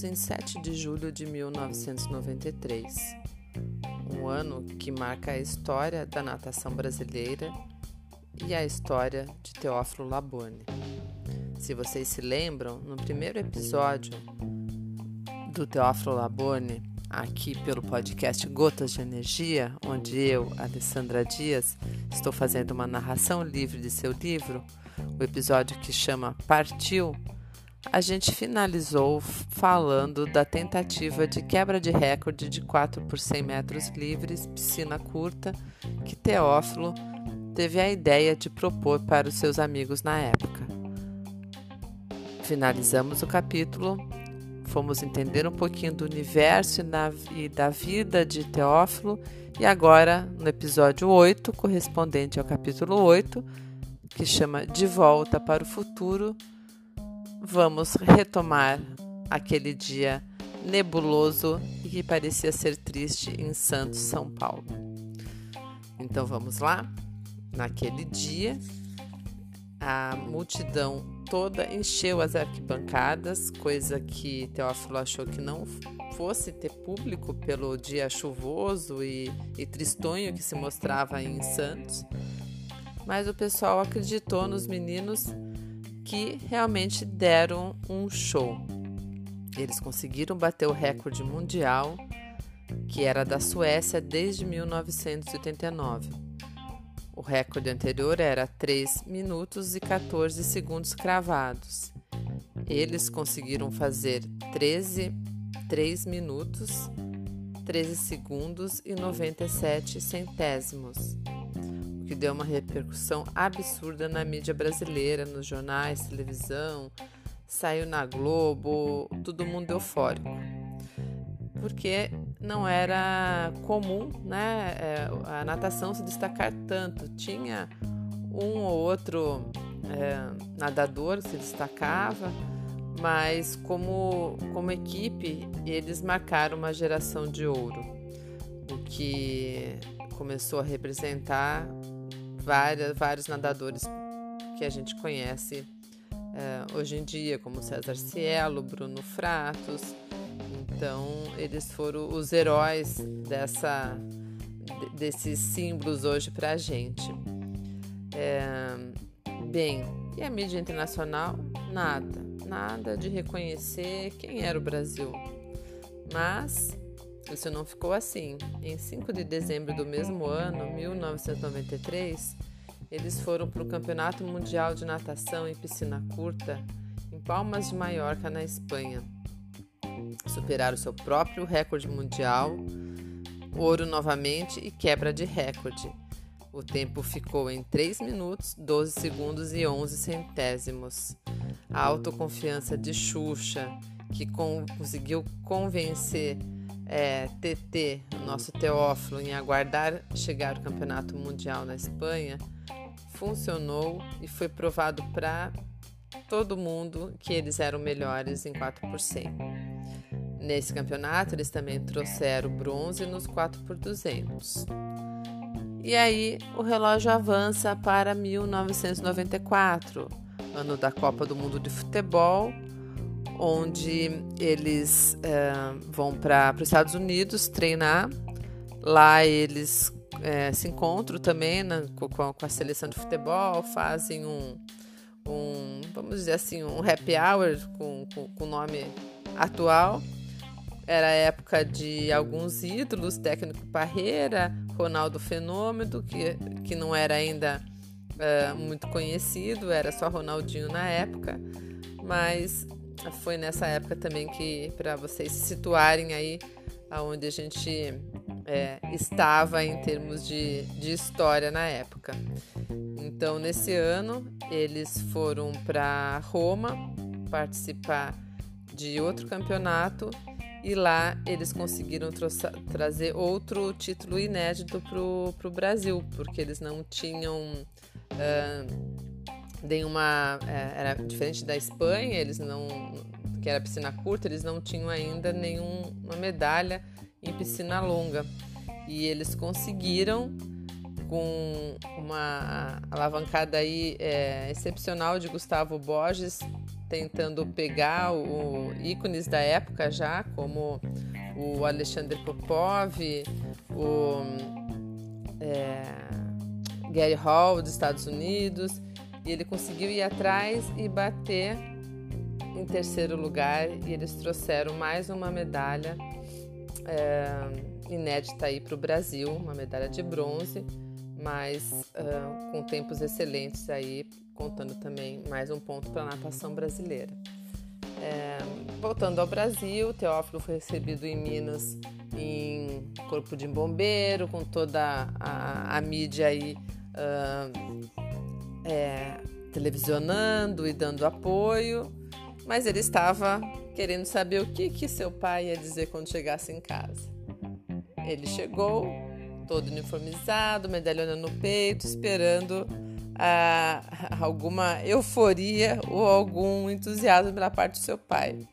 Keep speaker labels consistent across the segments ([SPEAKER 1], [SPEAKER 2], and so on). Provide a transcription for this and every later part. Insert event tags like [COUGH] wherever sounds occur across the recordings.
[SPEAKER 1] Em 7 de julho de 1993, um ano que marca a história da natação brasileira e a história de Teófilo Labone. Se vocês se lembram, no primeiro episódio do Teófilo Labone, aqui pelo podcast Gotas de Energia, onde eu, Alessandra Dias, estou fazendo uma narração livre de seu livro, o episódio que chama Partiu a gente finalizou falando da tentativa de quebra de recorde de 4 por 100 metros livres, piscina curta, que Teófilo teve a ideia de propor para os seus amigos na época. Finalizamos o capítulo, fomos entender um pouquinho do universo e da vida de Teófilo, e agora, no episódio 8, correspondente ao capítulo 8, que chama De Volta para o Futuro vamos retomar aquele dia nebuloso e que parecia ser triste em Santos, São Paulo. Então vamos lá? Naquele dia, a multidão toda encheu as arquibancadas, coisa que Teófilo achou que não fosse ter público pelo dia chuvoso e, e tristonho que se mostrava em Santos. Mas o pessoal acreditou nos meninos que realmente deram um show. Eles conseguiram bater o recorde mundial, que era da Suécia desde 1989. O recorde anterior era 3 minutos e 14 segundos cravados. Eles conseguiram fazer 13, 3 minutos, 13 segundos e 97 centésimos que deu uma repercussão absurda na mídia brasileira, nos jornais, televisão, saiu na Globo, todo mundo eufórico. Porque não era comum né, é, a natação se destacar tanto. Tinha um ou outro é, nadador se destacava, mas como, como equipe eles marcaram uma geração de ouro, o que começou a representar várias, vários nadadores que a gente conhece uh, hoje em dia, como César Cielo, Bruno Fratos. Então, eles foram os heróis dessa, desses símbolos hoje para a gente. É, bem, e a mídia internacional? Nada, nada de reconhecer quem era o Brasil. Mas isso não ficou assim. Em 5 de dezembro do mesmo ano, 1993, eles foram para o Campeonato Mundial de Natação em Piscina Curta, em Palmas de Maiorca, na Espanha. Superaram seu próprio recorde mundial, ouro novamente e quebra de recorde. O tempo ficou em 3 minutos, 12 segundos e 11 centésimos. A autoconfiança de Xuxa, que conseguiu convencer é, TT, nosso Teófilo, em aguardar chegar o campeonato mundial na Espanha, funcionou e foi provado para todo mundo que eles eram melhores em 4 por 100. Nesse campeonato, eles também trouxeram bronze nos 4 por 200. E aí, o relógio avança para 1994, ano da Copa do Mundo de Futebol, onde eles é, vão para os Estados Unidos treinar. Lá eles é, se encontram também na, com, com, a seleção de futebol, fazem um, um vamos dizer assim, um happy hour com o nome atual. Era a época de alguns ídolos, técnico Parreira, Ronaldo Fenômeno, que, que não era ainda uh, muito conhecido, era só Ronaldinho na época, mas foi nessa época também que, para vocês se situarem aí aonde a gente é, estava em termos de, de história na época. Então, nesse ano, eles foram para Roma participar de outro campeonato e lá eles conseguiram trazer outro título inédito para o Brasil, porque eles não tinham. Uh, nenhuma. É, era diferente da Espanha, eles não. que era piscina curta, eles não tinham ainda nenhuma medalha em piscina longa. E eles conseguiram, com uma alavancada aí é, excepcional de Gustavo Borges, tentando pegar o, ícones da época já, como o Alexander Popov, o é, Gary Hall dos Estados Unidos, e ele conseguiu ir atrás e bater em terceiro lugar, e eles trouxeram mais uma medalha é, inédita aí para o Brasil, uma medalha de bronze, mas uh, com tempos excelentes aí, contando também mais um ponto para a natação brasileira. É, voltando ao Brasil, Teófilo foi recebido em Minas em corpo de bombeiro, com toda a, a mídia aí uh, é, televisionando e dando apoio, mas ele estava querendo saber o que, que seu pai ia dizer quando chegasse em casa. Ele chegou, todo uniformizado, medalhona no peito, esperando ah, [LAUGHS] alguma euforia ou algum entusiasmo pela parte do seu pai.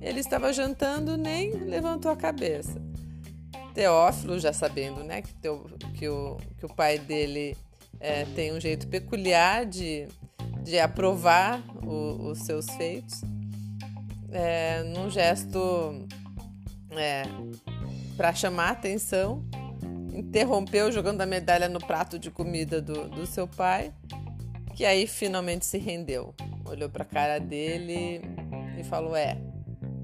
[SPEAKER 1] Ele estava jantando, nem levantou a cabeça. Teófilo, já sabendo né, que, teu, que, o, que o pai dele é, tem um jeito peculiar de, de aprovar o, os seus feitos, é, num gesto é, para chamar atenção, interrompeu jogando a medalha no prato de comida do, do seu pai, que aí finalmente se rendeu. Olhou para a cara dele e falou: É,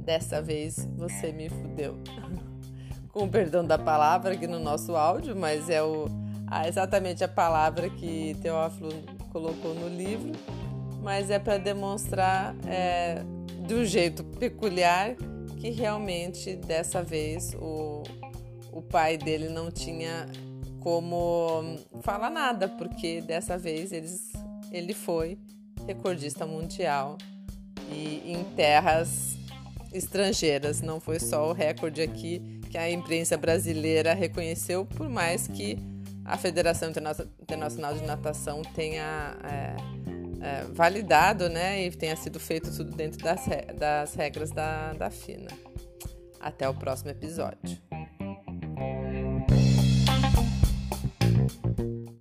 [SPEAKER 1] dessa vez você me fudeu. [LAUGHS] Com o perdão da palavra aqui no nosso áudio, mas é o, a, exatamente a palavra que Teófilo colocou no livro, mas é para demonstrar é, de um jeito peculiar que realmente dessa vez o, o pai dele não tinha como falar nada, porque dessa vez eles, ele foi recordista mundial e em terras estrangeiras. Não foi só o recorde aqui que a imprensa brasileira reconheceu, por mais que a Federação Internacional de Natação tenha é, é, validado né, e tenha sido feito tudo dentro das, das regras da, da FINA. Até o próximo episódio.